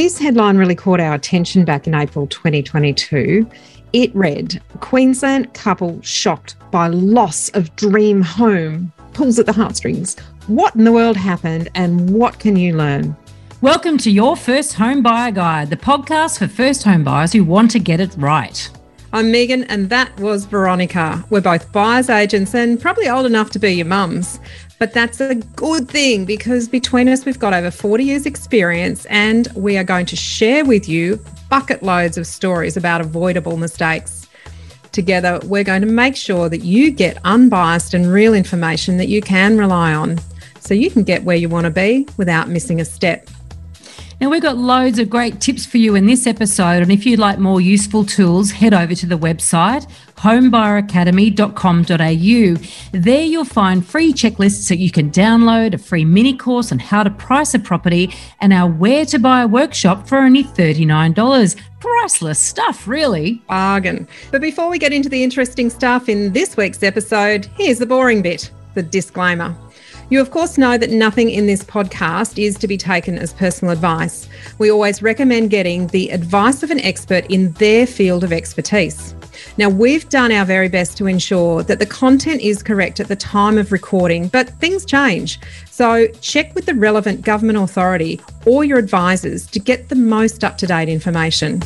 This headline really caught our attention back in April 2022. It read Queensland couple shocked by loss of dream home pulls at the heartstrings. What in the world happened and what can you learn? Welcome to Your First Home Buyer Guide, the podcast for first home buyers who want to get it right. I'm Megan, and that was Veronica. We're both buyers agents and probably old enough to be your mums. But that's a good thing because between us, we've got over 40 years' experience, and we are going to share with you bucket loads of stories about avoidable mistakes. Together, we're going to make sure that you get unbiased and real information that you can rely on so you can get where you want to be without missing a step. Now, we've got loads of great tips for you in this episode. And if you'd like more useful tools, head over to the website homebuyeracademy.com.au. There you'll find free checklists that you can download, a free mini course on how to price a property, and our Where to Buy a workshop for only $39 priceless stuff, really. Bargain. But before we get into the interesting stuff in this week's episode, here's the boring bit the disclaimer. You, of course, know that nothing in this podcast is to be taken as personal advice. We always recommend getting the advice of an expert in their field of expertise. Now, we've done our very best to ensure that the content is correct at the time of recording, but things change. So, check with the relevant government authority or your advisors to get the most up to date information.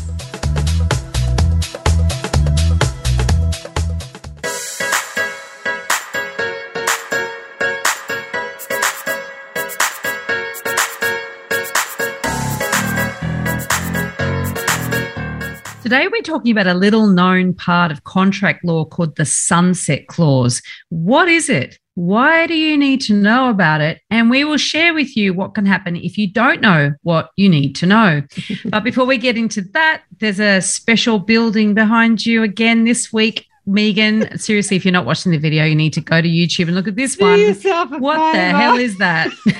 Today, we're talking about a little known part of contract law called the Sunset Clause. What is it? Why do you need to know about it? And we will share with you what can happen if you don't know what you need to know. but before we get into that, there's a special building behind you again this week. Megan, seriously, if you're not watching the video, you need to go to YouTube and look at this one. What the hell is that?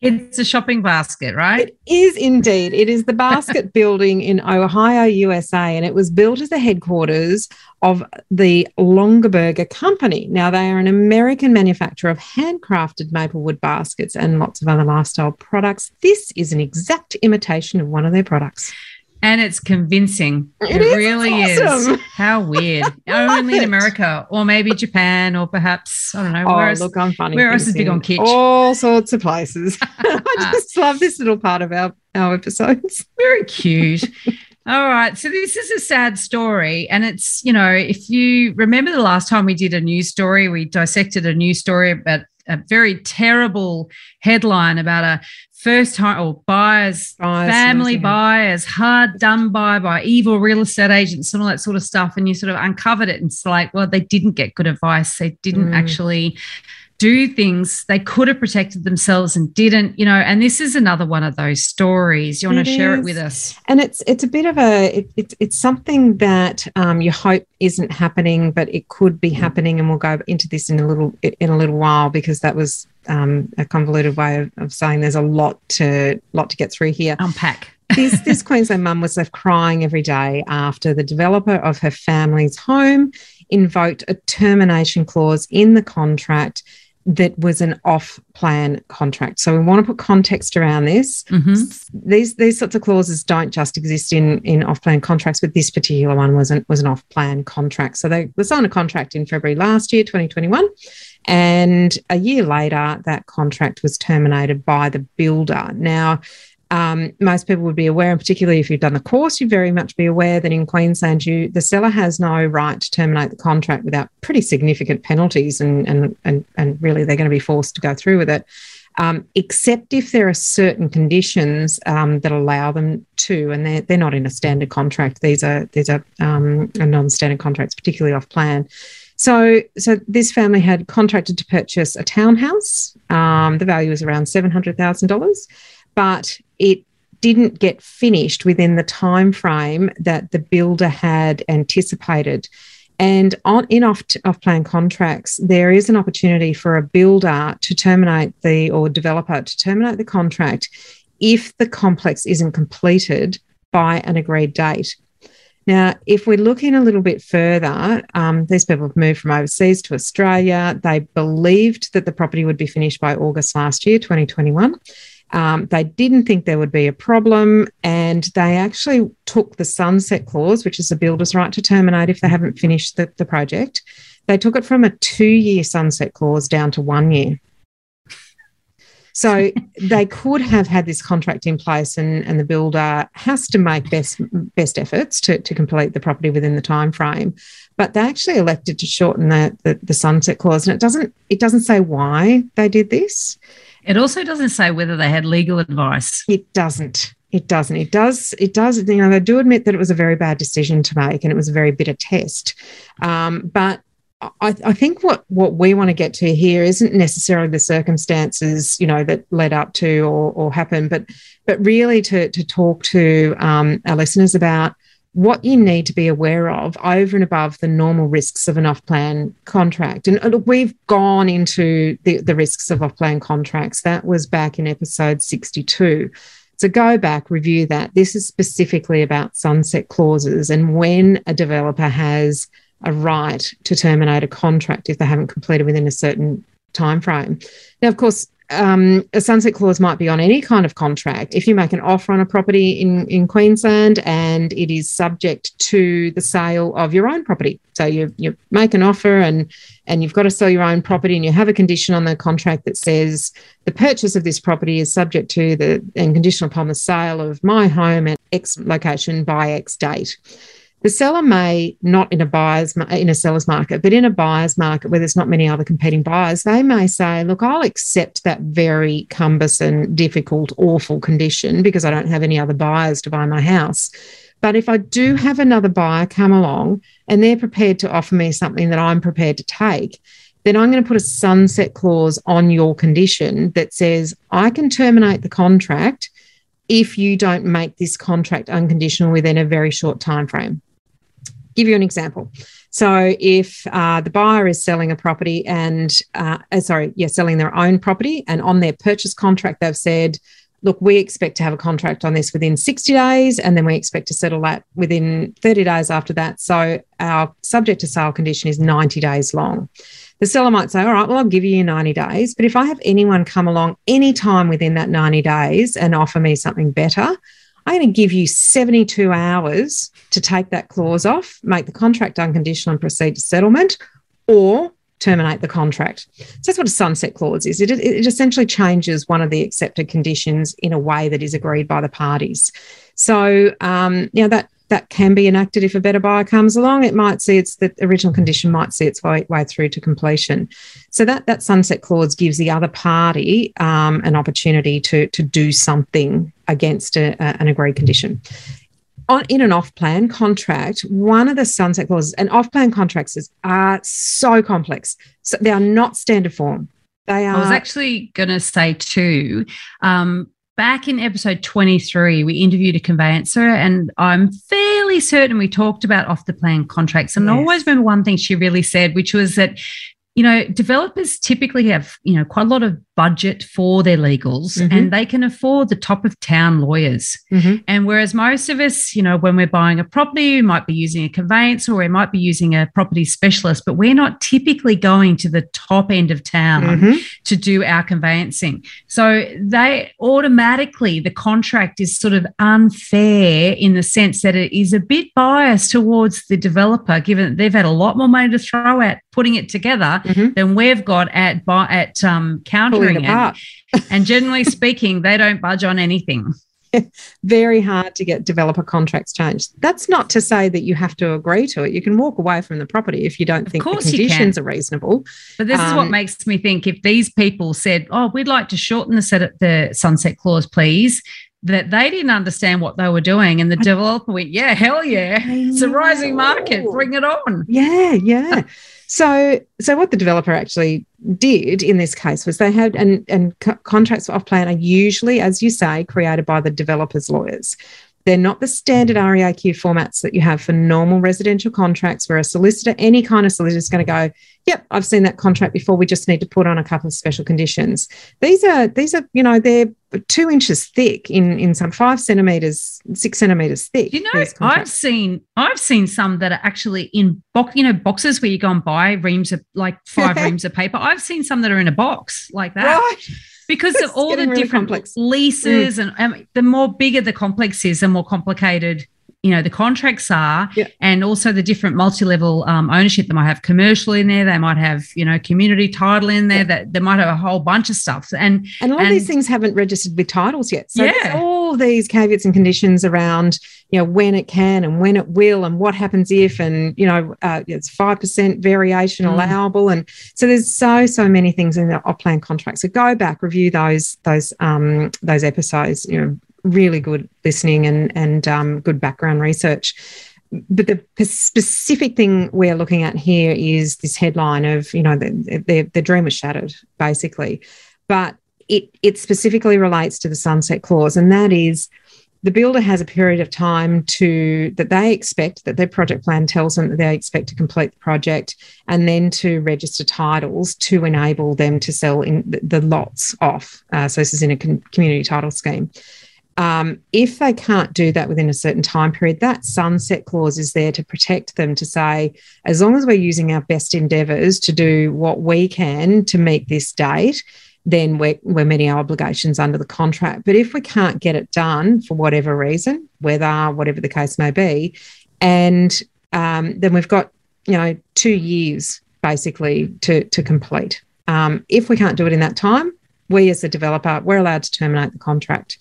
It's a shopping basket, right? It is indeed. It is the basket building in Ohio, USA, and it was built as the headquarters of the Longaberger Company. Now, they are an American manufacturer of handcrafted maple wood baskets and lots of other lifestyle products. This is an exact imitation of one of their products. And it's convincing. It, really awesome. is. How weird. Only in America, or maybe Japan, or perhaps, I don't know. Oh, where else, look, I'm funny. Where else is big on kitsch? All sorts of places. I just love this little part of our, our episodes. Very cute. All right. So this is a sad story. And it's, you know, if you remember the last time we did a news story, we dissected a news story about a very terrible headline about a first time or buyers, buyers family yeah. buyers, hard done by by evil real estate agents and all that sort of stuff. And you sort of uncovered it and it's like, well, they didn't get good advice. They didn't mm. actually do things they could have protected themselves and didn't you know and this is another one of those stories. You want it to share is. it with us? And it's it's a bit of a it, it it's something that um, you hope isn't happening but it could be happening and we'll go into this in a little in a little while because that was um, a convoluted way of, of saying there's a lot to lot to get through here. Unpack. This, this Queensland mum was left crying every day after the developer of her family's home invoked a termination clause in the contract that was an off-plan contract. So we want to put context around this. Mm-hmm. These these sorts of clauses don't just exist in in off-plan contracts, but this particular one was an was an off-plan contract. So they were signed a contract in February last year, 2021, and a year later that contract was terminated by the builder. Now um, most people would be aware, and particularly if you've done the course, you'd very much be aware that in Queensland, you the seller has no right to terminate the contract without pretty significant penalties, and and and, and really they're going to be forced to go through with it. Um, except if there are certain conditions um, that allow them to, and they're, they're not in a standard contract. These are these are, um, non-standard contracts, particularly off plan. So, so this family had contracted to purchase a townhouse. Um, the value was around seven hundred thousand dollars but it didn't get finished within the time frame that the builder had anticipated. And on in off off plan contracts, there is an opportunity for a builder to terminate the or developer to terminate the contract if the complex isn't completed by an agreed date. Now, if we're looking a little bit further, um, these people have moved from overseas to Australia. They believed that the property would be finished by August last year, 2021 Um, they didn't think there would be a problem, and they actually took the sunset clause, which is the builder's right to terminate if they haven't finished the, the project. They took it from a two year sunset clause down to one year. So they could have had this contract in place, and, and the builder has to make best best efforts to, to complete the property within the time frame. But they actually elected to shorten the, the, the sunset clause, and it doesn't it doesn't say why they did this. It also doesn't say whether they had legal advice. It doesn't. It doesn't. It does. It does. You know, they do admit that it was a very bad decision to make, and it was a very bitter test. Um, but I, I, think what what we want to get to here isn't necessarily the circumstances you know that led up to or, or happened, but but really to to talk to um, our listeners about what you need to be aware of over and above the normal risks of an off-plan contract. And look, we've gone into the, the risks of off-plan contracts. That was back in episode 62. So go back, review that. This is specifically about sunset clauses and when a developer has a right to terminate a contract if they haven't completed within a certain time frame. Now, of course, um, a sunset clause might be on any kind of contract. If you make an offer on a property in, in Queensland and it is subject to the sale of your own property, so you you make an offer and and you've got to sell your own property and you have a condition on the contract that says the purchase of this property is subject to the and conditional upon the sale of my home at X location by X date the seller may not in a buyer's in a seller's market, but in a buyer's market where there's not many other competing buyers, they may say, "Look, I'll accept that very cumbersome, difficult, awful condition because I don't have any other buyers to buy my house." But if I do mm. have another buyer come along and they're prepared to offer me something that I'm prepared to take, then I'm going to put a sunset clause on your condition that says I can terminate the contract if you don't make this contract unconditional within a very short time frame give you an example. So, if uh, the buyer is selling a property and, uh, uh, sorry, yeah, selling their own property, and on their purchase contract, they've said, look, we expect to have a contract on this within 60 days, and then we expect to settle that within 30 days after that. So, our subject to sale condition is 90 days long. The seller might say, All right, well, I'll give you 90 days. But if I have anyone come along any time within that 90 days and offer me something better, I'm going to give you 72 hours to take that clause off, make the contract unconditional and proceed to settlement, or terminate the contract. So that's what a sunset clause is. It, it essentially changes one of the accepted conditions in a way that is agreed by the parties. So, um, you know, that that can be enacted if a better buyer comes along. It might see its the original condition might see its way, way through to completion. So that that sunset clause gives the other party um, an opportunity to to do something against a, a, an agreed condition. On, in an off-plan contract, one of the sunset clauses, and off-plan contracts are so complex. So they are not standard form. They are. I was actually going to say too. Um, back in episode 23, we interviewed a conveyancer, and I'm fairly certain we talked about off the plan contracts. And yes. I always remember one thing she really said, which was that you know, developers typically have, you know, quite a lot of budget for their legals mm-hmm. and they can afford the top of town lawyers. Mm-hmm. And whereas most of us, you know, when we're buying a property, we might be using a conveyance or we might be using a property specialist, but we're not typically going to the top end of town mm-hmm. to do our conveyancing. So they automatically, the contract is sort of unfair in the sense that it is a bit biased towards the developer, given that they've had a lot more money to throw at putting it together mm-hmm. than we've got at at um, countering it. and generally speaking, they don't budge on anything. Very hard to get developer contracts changed. That's not to say that you have to agree to it. You can walk away from the property if you don't of think the conditions are reasonable. But this um, is what um, makes me think if these people said, "Oh, we'd like to shorten the set the sunset clause, please," that they didn't understand what they were doing. And the developer went, Yeah, hell yeah. It's a rising market. Bring it on. Yeah, yeah. So, so what the developer actually did in this case was they had and and co- contracts off plan are usually, as you say, created by the developer's lawyers. They're not the standard REIQ formats that you have for normal residential contracts, where a solicitor, any kind of solicitor, is going to go, "Yep, I've seen that contract before. We just need to put on a couple of special conditions." These are these are you know they're two inches thick in in some five centimeters, six centimeters thick. You know, I've seen I've seen some that are actually in box, you know, boxes where you go and buy reams of like five reams of paper. I've seen some that are in a box like that. Right because of all the really different complex. leases mm. and um, the more bigger the complex is, the more complicated you know the contracts are yeah. and also the different multi-level um, ownership they might have commercial in there they might have you know community title in there yeah. that they might have a whole bunch of stuff and and a lot and, of these things haven't registered with titles yet so yeah. all these caveats and conditions around you know when it can and when it will and what happens if and you know uh, it's 5% variation mm. allowable and so there's so so many things in the off plan contract so go back review those those um those episodes you know really good listening and and um, good background research. But the specific thing we're looking at here is this headline of you know their the dream was shattered basically, but it it specifically relates to the sunset clause, and that is the builder has a period of time to that they expect that their project plan tells them that they expect to complete the project and then to register titles to enable them to sell in the, the lots off. Uh, so this is in a community title scheme um, if they can't do that within a certain time period, that sunset clause is there to protect them to say, as long as we're using our best endeavours to do what we can to meet this date, then we're, we're meeting our obligations under the contract. But if we can't get it done for whatever reason, whether whatever the case may be, and um, then we've got you know two years basically to to complete. Um, if we can't do it in that time, we as a developer we're allowed to terminate the contract.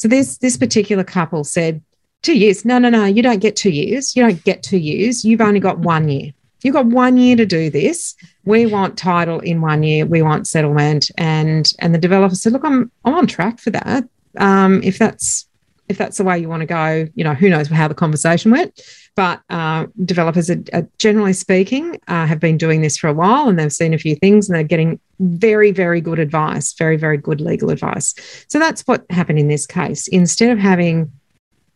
So this this particular couple said, two years. No, no, no, you don't get two years. You don't get two years. You've only got one year. You've got one year to do this. We want title in one year. We want settlement. And and the developer said, look, I'm I'm on track for that. Um, if that's if that's the way you want to go, you know, who knows how the conversation went. But uh, developers, are, are generally speaking, uh, have been doing this for a while and they've seen a few things and they're getting very, very good advice, very, very good legal advice. So that's what happened in this case. Instead of having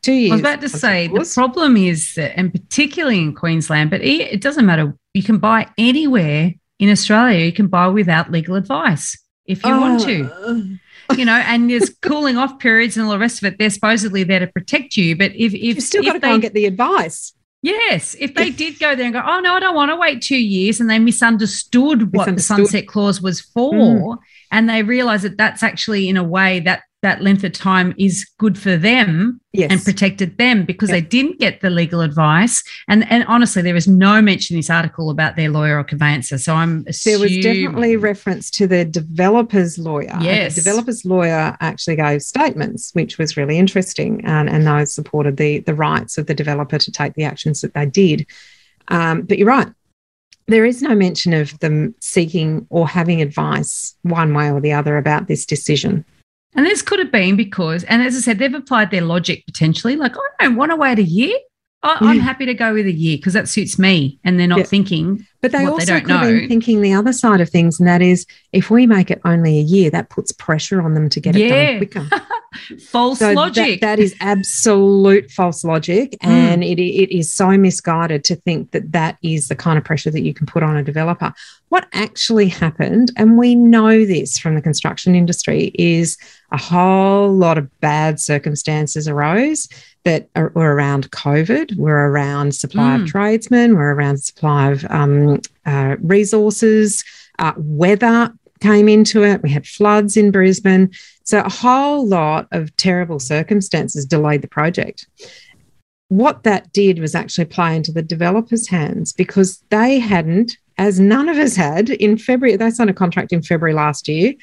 two years. I was about to say the problem is that, and particularly in Queensland, but it doesn't matter. You can buy anywhere in Australia. You can buy without legal advice if you uh, want to. You know, and there's cooling off periods and all the rest of it. They're supposedly there to protect you. But if, if you still got to go and get the advice. Yes, if they did go there and go, oh no, I don't want to wait two years, and they misunderstood what misunderstood. the sunset clause was for, mm. and they realize that that's actually in a way that that length of time is good for them yes. and protected them because they didn't get the legal advice. And and honestly, there is no mention in this article about their lawyer or conveyancer. So I'm assuming- there was definitely reference to the developer's lawyer. Yes, the developer's lawyer actually gave statements, which was really interesting, and and those supported the the rights of the developer to take the actions that they did. Um, but you're right. There is no mention of them seeking or having advice one way or the other about this decision. And this could have been because, and as I said, they've applied their logic potentially, like, I don't want to wait a year. I, am happy to go with a year because that suits me. And they're not yeah. thinking, but they also they don't could know. Have been thinking the other side of things, and that is, if we make it only a year, that puts pressure on them to get yeah. it done quicker. false so logic. That, that is absolute false logic, mm. and it, it is so misguided to think that that is the kind of pressure that you can put on a developer. What actually happened, and we know this from the construction industry, is a whole lot of bad circumstances arose that are, were around COVID, were around supply mm. of tradesmen, were around supply of um, uh, resources, uh, weather came into it. We had floods in Brisbane. So a whole lot of terrible circumstances delayed the project. What that did was actually play into the developers' hands because they hadn't, as none of us had in February, they signed a contract in February last year.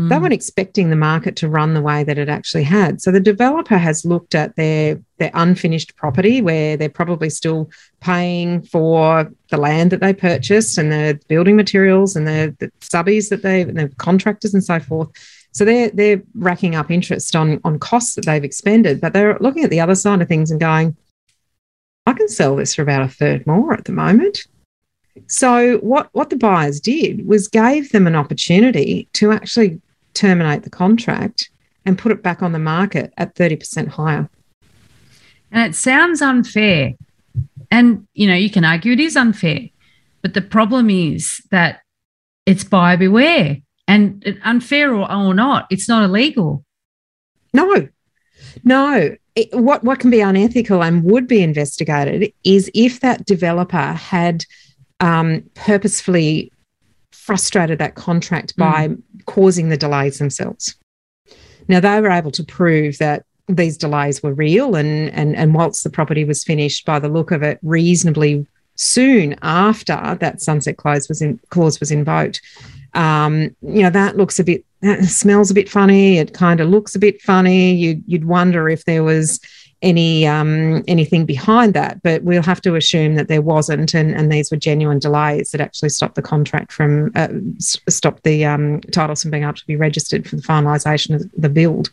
Mm. They weren't expecting the market to run the way that it actually had. So the developer has looked at their their unfinished property where they're probably still paying for the land that they purchased and the building materials and the, the subbies that they the contractors and so forth. So they're they're racking up interest on on costs that they've expended, but they're looking at the other side of things and going, I can sell this for about a third more at the moment. So what what the buyers did was gave them an opportunity to actually terminate the contract and put it back on the market at 30% higher. And it sounds unfair. And, you know, you can argue it is unfair. But the problem is that it's buyer beware. And unfair or, or not, it's not illegal. No, no. It, what, what can be unethical and would be investigated is if that developer had um, purposefully frustrated that contract by mm causing the delays themselves. Now, they were able to prove that these delays were real, and, and, and whilst the property was finished by the look of it reasonably soon after that sunset clause was in, clause was invoked, um, you know, that looks a bit, that smells a bit funny. It kind of looks a bit funny. You'd, you'd wonder if there was any um, anything behind that, but we'll have to assume that there wasn't, and, and these were genuine delays that actually stopped the contract from uh, stopped the um, titles from being able to be registered for the finalisation of the build.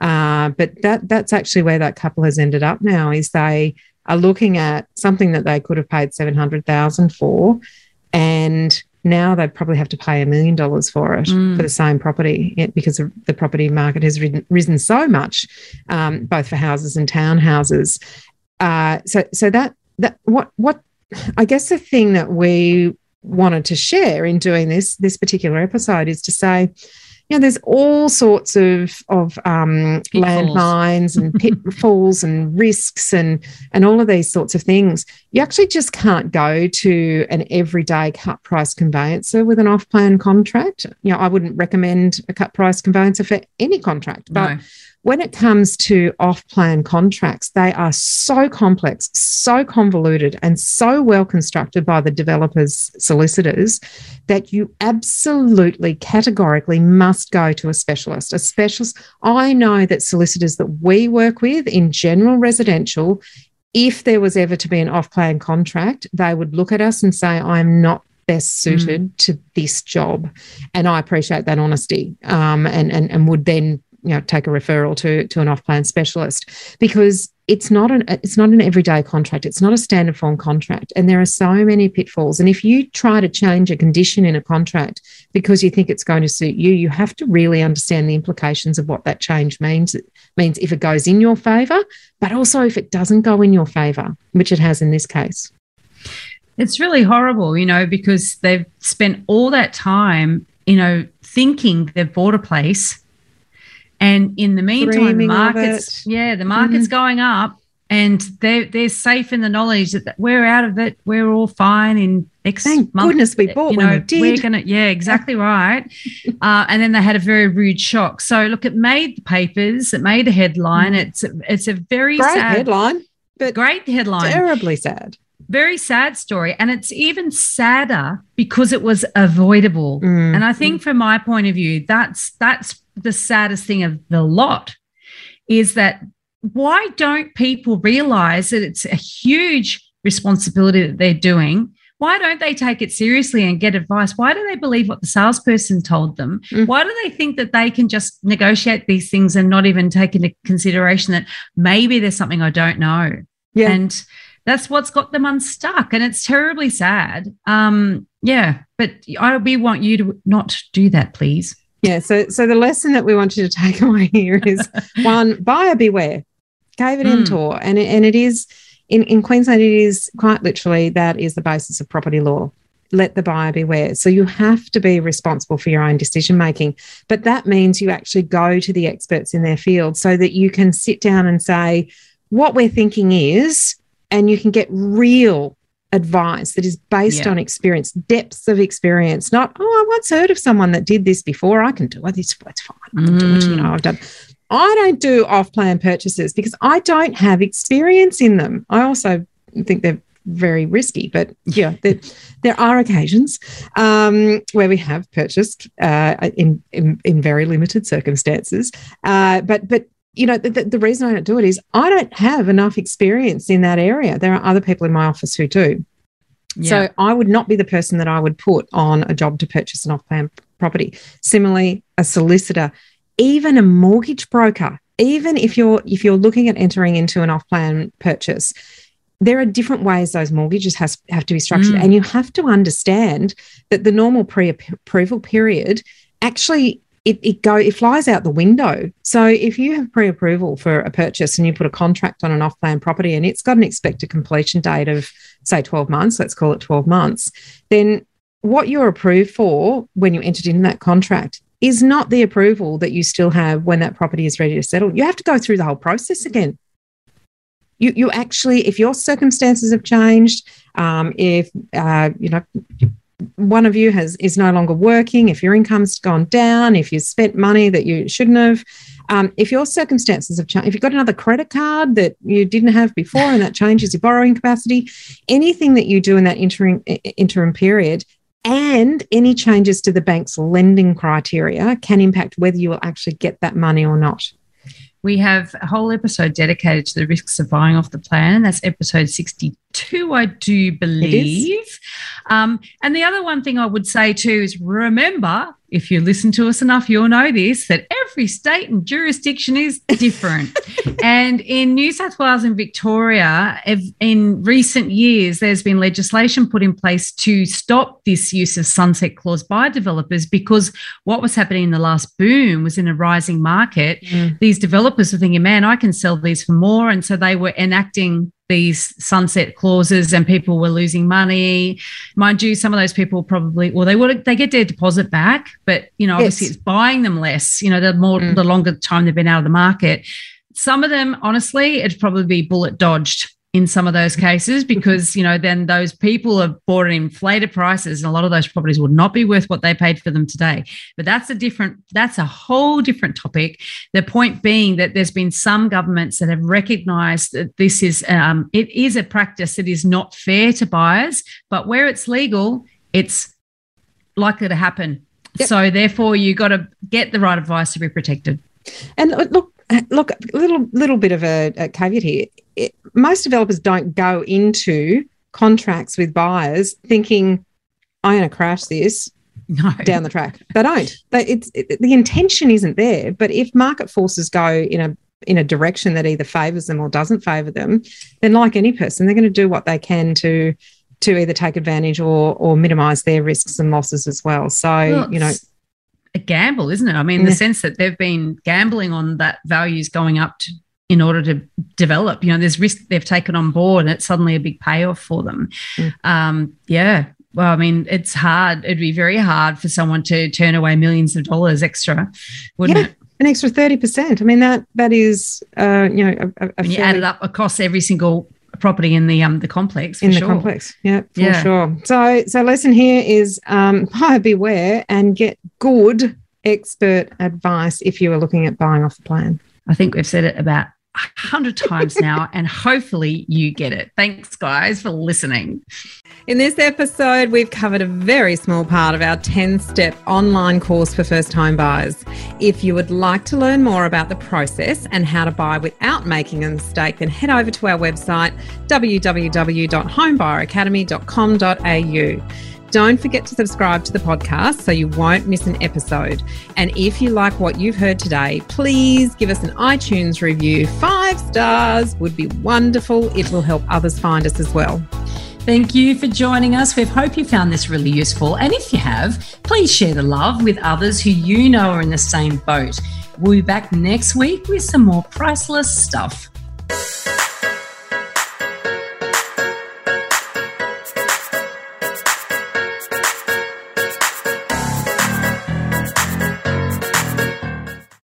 Uh, but that that's actually where that couple has ended up now. Is they are looking at something that they could have paid seven hundred thousand for, and now they'd probably have to pay a million dollars for it mm. for the same property because the property market has risen, risen so much, um, both for houses and townhouses. Uh, so, so that that what what I guess the thing that we wanted to share in doing this this particular episode is to say you know, there's all sorts of of um, landmines and pitfalls and risks and and all of these sorts of things. You actually just can't go to an everyday cut price conveyancer with an off plan contract. You know, I wouldn't recommend a cut price conveyancer for any contract, but no when it comes to off plan contracts, they are so complex, so convoluted, and so well constructed by the developers' solicitors that you absolutely categorically must go to a specialist. A specialist, I know that solicitors that we work with in general residential, if there was ever to be an off plan contract, they would look at us and say, I'm not best suited mm. to this job. And I appreciate that honesty um, and, and, and would then you know take a referral to to an off plan specialist because it's not an it's not an everyday contract. It's not a standard form contract. And there are so many pitfalls. And if you try to change a condition in a contract because you think it's going to suit you you have to really understand the implications of what that change means it means if it goes in your favor but also if it doesn't go in your favor which it has in this case. It's really horrible you know because they've spent all that time you know thinking they've bought a place and in the meantime, markets, yeah, the market's mm-hmm. going up and they're, they're safe in the knowledge that we're out of it. We're all fine in X Thank month. goodness we bought you know, when we did. We're gonna, yeah, exactly right. uh, and then they had a very rude shock. So look, it made the papers. It made a headline. Mm. It's it's a very great sad, headline, but great headline. Terribly sad. Very sad story, and it's even sadder because it was avoidable. Mm. And I think, from my point of view, that's that's the saddest thing of the lot is that why don't people realize that it's a huge responsibility that they're doing? Why don't they take it seriously and get advice? Why do they believe what the salesperson told them? Mm. Why do they think that they can just negotiate these things and not even take into consideration that maybe there's something I don't know? Yeah. And that's what's got them unstuck. And it's terribly sad. Um, yeah. But I, we want you to not do that, please. Yeah. So, so the lesson that we want you to take away here is one: buyer beware. Caveat mm. emptor, and it, and it is in in Queensland. It is quite literally that is the basis of property law. Let the buyer beware. So you have to be responsible for your own decision making, but that means you actually go to the experts in their field so that you can sit down and say what we're thinking is, and you can get real advice that is based yeah. on experience, depths of experience, not, oh, I once heard of someone that did this before. I can do it. It's, it's fine. I can mm. do it. You know, I've done. I don't do off plan purchases because I don't have experience in them. I also think they're very risky, but yeah, there, there are occasions um, where we have purchased uh, in, in, in very limited circumstances. Uh, but but you know, the, the, reason I don't do it is I don't have enough experience in that area. There are other people in my office who do. Yeah. So I would not be the person that I would put on a job to purchase an off plan property. Similarly, a solicitor, even a mortgage broker, even if you're if you're looking at entering into an off plan purchase, there are different ways those mortgages has, have to be structured. Mm. And you have to understand that the normal pre approval period actually it, it go it flies out the window. So if you have pre-approval for a purchase and you put a contract on an off-plan property and it's got an expected completion date of say 12 months, let's call it 12 months, then what you're approved for when you entered in that contract is not the approval that you still have when that property is ready to settle. You have to go through the whole process again. You, you actually, if your circumstances have changed, um, if uh, you know one of you has is no longer working, if your income's gone down, if you spent money that you shouldn't have, um, if your circumstances have changed, if you've got another credit card that you didn't have before and that changes your borrowing capacity, anything that you do in that interim interim period and any changes to the bank's lending criteria can impact whether you will actually get that money or not. We have a whole episode dedicated to the risks of buying off the plan. That's episode 62, I do believe. Um, and the other one thing I would say too is remember if you listen to us enough, you'll know this that every state and jurisdiction is different. and in New South Wales and Victoria, in recent years, there's been legislation put in place to stop this use of sunset clause by developers because what was happening in the last boom was in a rising market. Mm. These developers were thinking, man, I can sell these for more. And so they were enacting these sunset clauses and people were losing money. Mind you, some of those people probably, well, they would they get their deposit back, but you know, obviously yes. it's buying them less, you know, the more mm. the longer time they've been out of the market. Some of them, honestly, it'd probably be bullet dodged in some of those cases because you know then those people have bought at inflated prices and a lot of those properties would not be worth what they paid for them today but that's a different that's a whole different topic the point being that there's been some governments that have recognized that this is um, it is a practice that is not fair to buyers but where it's legal it's likely to happen yep. so therefore you've got to get the right advice to be protected and look look, a little little bit of a, a caveat here. It, most developers don't go into contracts with buyers thinking, "I'm going to crash this." No. down the track. They don't. They, it's it, the intention isn't there. But if market forces go in a in a direction that either favors them or doesn't favor them, then like any person, they're going to do what they can to to either take advantage or or minimize their risks and losses as well. So well, you know a gamble, isn't it? I mean, yeah. the sense that they've been gambling on that values going up to, in order to develop. You know, there's risk they've taken on board, and it's suddenly a big payoff for them. Mm. Um, yeah. Well, I mean, it's hard. It'd be very hard for someone to turn away millions of dollars extra, wouldn't yeah. it? An extra thirty percent. I mean that that is, uh, you know, a, a you add it up across every single property in the um the complex in the sure. complex yeah for yeah. sure so so lesson here is um buyer beware and get good expert advice if you are looking at buying off the plan i think we've said it about hundred times now and hopefully you get it thanks guys for listening in this episode, we've covered a very small part of our 10 step online course for first home buyers. If you would like to learn more about the process and how to buy without making a mistake, then head over to our website www.homebuyeracademy.com.au. Don't forget to subscribe to the podcast so you won't miss an episode. And if you like what you've heard today, please give us an iTunes review. Five stars would be wonderful. It will help others find us as well. Thank you for joining us. We hope you found this really useful. And if you have, please share the love with others who you know are in the same boat. We'll be back next week with some more priceless stuff.